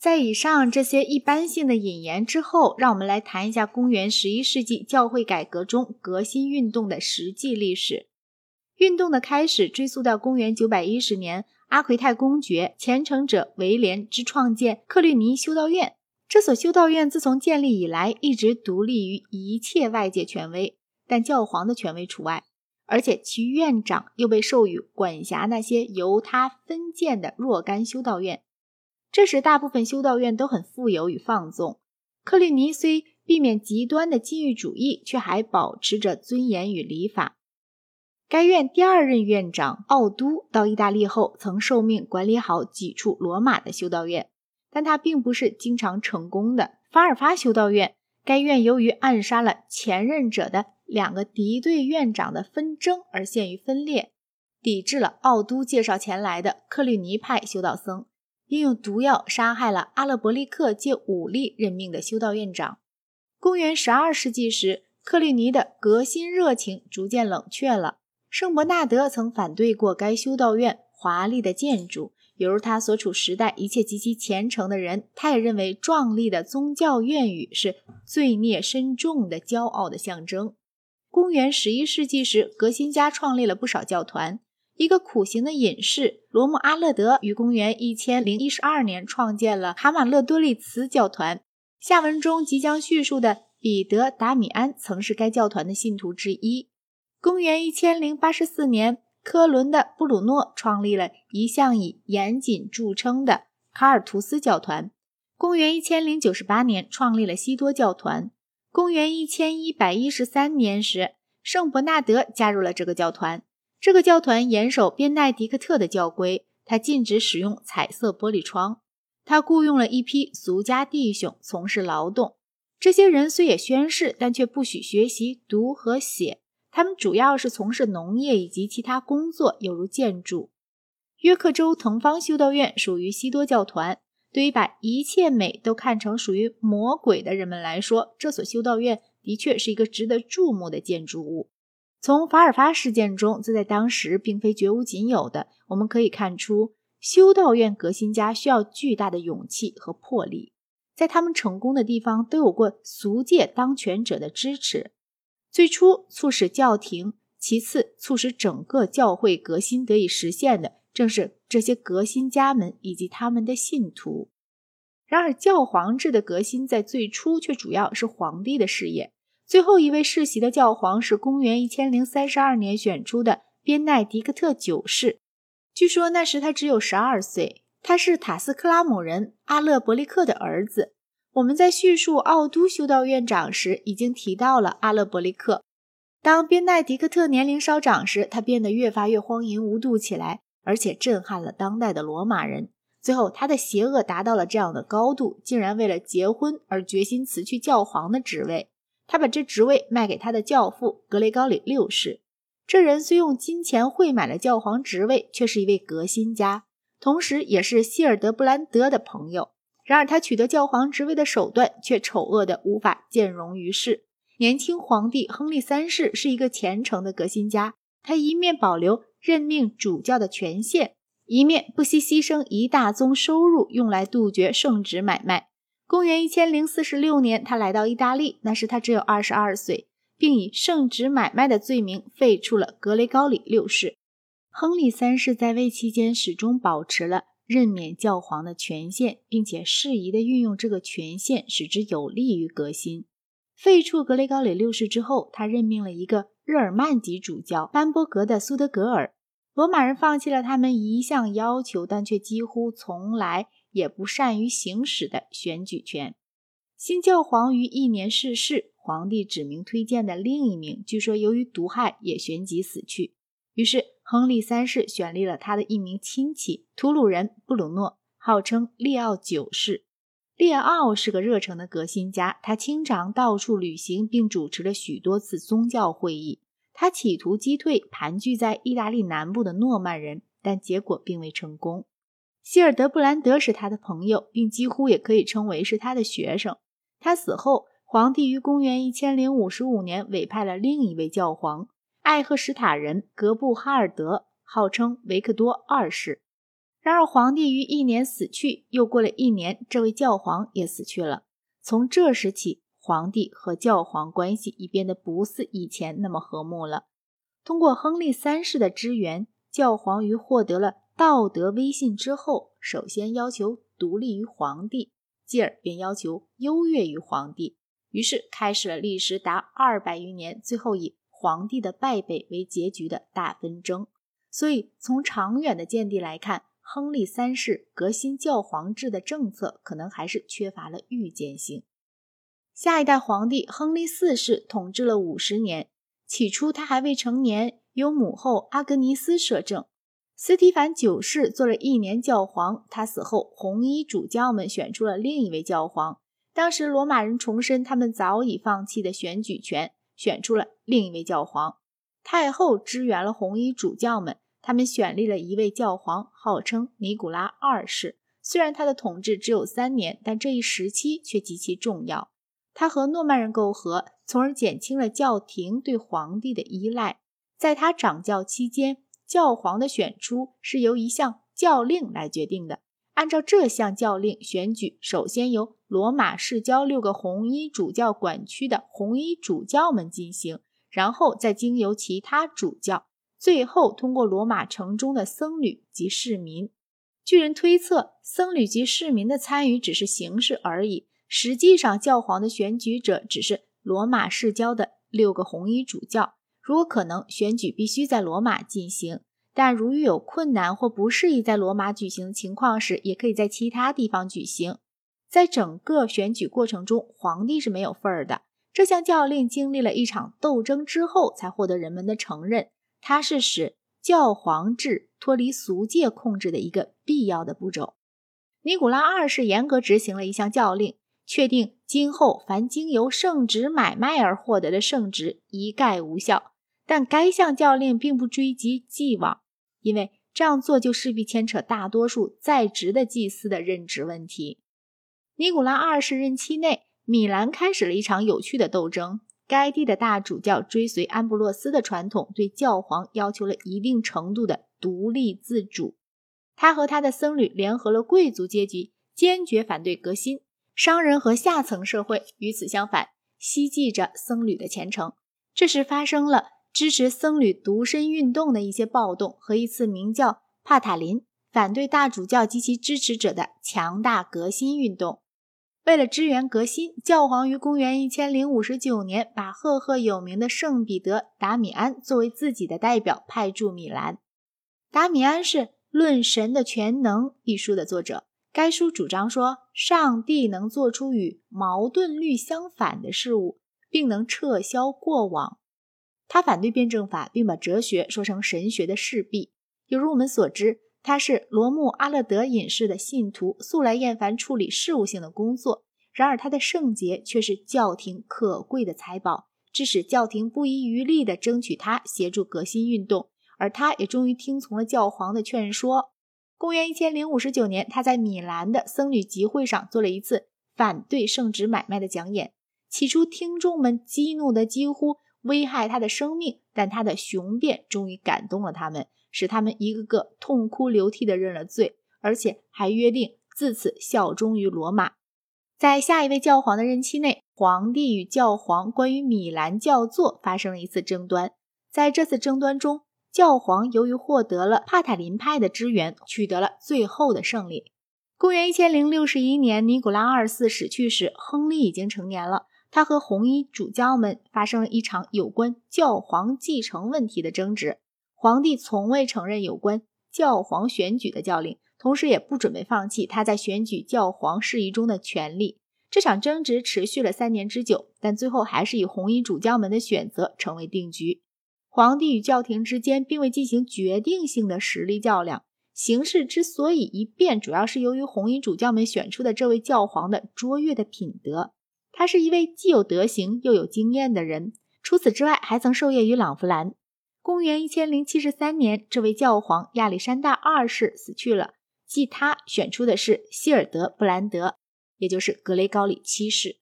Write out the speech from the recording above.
在以上这些一般性的引言之后，让我们来谈一下公元十一世纪教会改革中革新运动的实际历史。运动的开始追溯到公元九百一十年，阿奎泰公爵虔诚者威廉之创建克律尼修道院。这所修道院自从建立以来，一直独立于一切外界权威，但教皇的权威除外。而且其院长又被授予管辖那些由他分建的若干修道院。这时，大部分修道院都很富有与放纵。克律尼虽避免极端的禁欲主义，却还保持着尊严与礼法。该院第二任院长奥都到意大利后，曾受命管理好几处罗马的修道院，但他并不是经常成功的。法尔发修道院，该院由于暗杀了前任者的两个敌对院长的纷争而陷于分裂，抵制了奥都介绍前来的克律尼派修道僧。并用毒药杀害了阿勒伯利克借武力任命的修道院长。公元十二世纪时，克律尼的革新热情逐渐冷却了。圣伯纳德曾反对过该修道院华丽的建筑，犹如他所处时代一切极其虔诚的人。他也认为壮丽的宗教院宇是罪孽深重的骄傲的象征。公元十一世纪时，革新家创立了不少教团。一个苦行的隐士罗姆阿勒德于公元一千零一十二年创建了卡马勒多利茨教团。下文中即将叙述的彼得达米安曾是该教团的信徒之一。公元一千零八十四年，科伦的布鲁诺创立了一向以严谨著称的卡尔图斯教团。公元一千零九十八年，创立了西多教团。公元一千一百一十三年时，圣伯纳德加入了这个教团。这个教团严守边奈迪克特的教规，他禁止使用彩色玻璃窗。他雇佣了一批俗家弟兄从事劳动。这些人虽也宣誓，但却不许学习读和写。他们主要是从事农业以及其他工作，犹如建筑。约克州腾方修道院属于西多教团。对于把一切美都看成属于魔鬼的人们来说，这所修道院的确是一个值得注目的建筑物。从法尔发事件中，这在当时并非绝无仅有的。我们可以看出，修道院革新家需要巨大的勇气和魄力。在他们成功的地方，都有过俗界当权者的支持。最初促使教廷，其次促使整个教会革新得以实现的，正是这些革新家们以及他们的信徒。然而，教皇制的革新在最初却主要是皇帝的事业。最后一位世袭的教皇是公元一千零三十二年选出的边奈迪克特九世。据说那时他只有十二岁。他是塔斯克拉姆人阿勒伯利克的儿子。我们在叙述奥都修道院长时已经提到了阿勒伯利克。当边奈迪克特年龄稍长时，他变得越发越荒淫无度起来，而且震撼了当代的罗马人。最后，他的邪恶达到了这样的高度，竟然为了结婚而决心辞去教皇的职位。他把这职位卖给他的教父格雷高里六世。这人虽用金钱汇买了教皇职位，却是一位革新家，同时也是希尔德布兰德的朋友。然而，他取得教皇职位的手段却丑恶的无法见容于世。年轻皇帝亨利三世是一个虔诚的革新家，他一面保留任命主教的权限，一面不惜牺牲一大宗收入用来杜绝圣旨买卖。公元一千零四十六年，他来到意大利，那时他只有二十二岁，并以圣旨买卖的罪名废黜了格雷高里六世。亨利三世在位期间始终保持了任免教皇的权限，并且适宜地运用这个权限，使之有利于革新。废黜格雷高里六世之后，他任命了一个日耳曼籍主教班伯格的苏德格尔。罗马人放弃了他们一项要求，但却几乎从来。也不善于行使的选举权。新教皇于一年逝世，皇帝指名推荐的另一名，据说由于毒害也旋即死去。于是，亨利三世选立了他的一名亲戚图鲁人布鲁诺，号称列奥九世。列奥是个热诚的革新家，他经常到处旅行，并主持了许多次宗教会议。他企图击退盘踞在意大利南部的诺曼人，但结果并未成功。希尔德布兰德是他的朋友，并几乎也可以称为是他的学生。他死后，皇帝于公元一千零五十五年委派了另一位教皇艾赫史塔人格布哈尔德，号称维克多二世。然而，皇帝于一年死去，又过了一年，这位教皇也死去了。从这时起，皇帝和教皇关系已变得不似以前那么和睦了。通过亨利三世的支援，教皇于获得了道德威信之后，首先要求独立于皇帝，继而便要求优越于皇帝，于是开始了历时达二百余年，最后以皇帝的败北为结局的大纷争。所以，从长远的见地来看，亨利三世革新教皇制的政策可能还是缺乏了预见性。下一代皇帝亨利四世统治了五十年。起初他还未成年，由母后阿格尼斯摄政。斯提凡九世做了一年教皇，他死后，红衣主教们选出了另一位教皇。当时罗马人重申他们早已放弃的选举权，选出了另一位教皇。太后支援了红衣主教们，他们选立了一位教皇，号称尼古拉二世。虽然他的统治只有三年，但这一时期却极其重要。他和诺曼人媾和，从而减轻了教廷对皇帝的依赖。在他掌教期间，教皇的选出是由一项教令来决定的。按照这项教令，选举首先由罗马市郊六个红衣主教管区的红衣主教们进行，然后再经由其他主教，最后通过罗马城中的僧侣及市民。据人推测，僧侣及市民的参与只是形式而已。实际上，教皇的选举者只是罗马市郊的六个红衣主教。如果可能，选举必须在罗马进行；但如遇有困难或不适宜在罗马举行的情况时，也可以在其他地方举行。在整个选举过程中，皇帝是没有份儿的。这项教令经历了一场斗争之后，才获得人们的承认。它是使教皇制脱离俗界控制的一个必要的步骤。尼古拉二世严格执行了一项教令。确定今后凡经由圣旨买卖而获得的圣旨一概无效，但该项教令并不追及既往，因为这样做就势必牵扯大多数在职的祭司的任职问题。尼古拉二世任期内，米兰开始了一场有趣的斗争。该地的大主教追随安布洛斯的传统，对教皇要求了一定程度的独立自主。他和他的僧侣联合了贵族阶级，坚决反对革新。商人和下层社会与此相反，希冀着僧侣的虔诚。这时发生了支持僧侣独身运动的一些暴动和一次名叫帕塔林反对大主教及其支持者的强大革新运动。为了支援革新，教皇于公元一千零五十九年把赫赫有名的圣彼得·达米安作为自己的代表派驻米兰。达米安是《论神的全能》一书的作者。该书主张说，上帝能做出与矛盾律相反的事物，并能撤销过往。他反对辩证法，并把哲学说成神学的势必。有如我们所知，他是罗穆阿勒德隐士的信徒，素来厌烦处理事务性的工作。然而，他的圣洁却是教廷可贵的财宝，致使教廷不遗余力地争取他协助革新运动。而他也终于听从了教皇的劝说。公元一千零五十九年，他在米兰的僧侣集会上做了一次反对圣旨买卖的讲演。起初，听众们激怒的几乎危害他的生命，但他的雄辩终于感动了他们，使他们一个个痛哭流涕地认了罪，而且还约定自此效忠于罗马。在下一位教皇的任期内，皇帝与教皇关于米兰教座发生了一次争端。在这次争端中，教皇由于获得了帕塔林派的支援，取得了最后的胜利。公元一千零六十一年，尼古拉二世死去时，亨利已经成年了。他和红衣主教们发生了一场有关教皇继承问题的争执。皇帝从未承认有关教皇选举的教令，同时也不准备放弃他在选举教皇事宜中的权利。这场争执持续了三年之久，但最后还是以红衣主教们的选择成为定局。皇帝与教廷之间并未进行决定性的实力较量，形势之所以一变，主要是由于红衣主教们选出的这位教皇的卓越的品德。他是一位既有德行又有经验的人，除此之外，还曾受业于朗弗兰。公元一千零七十三年，这位教皇亚历山大二世死去了，继他选出的是希尔德布兰德，也就是格雷高里七世。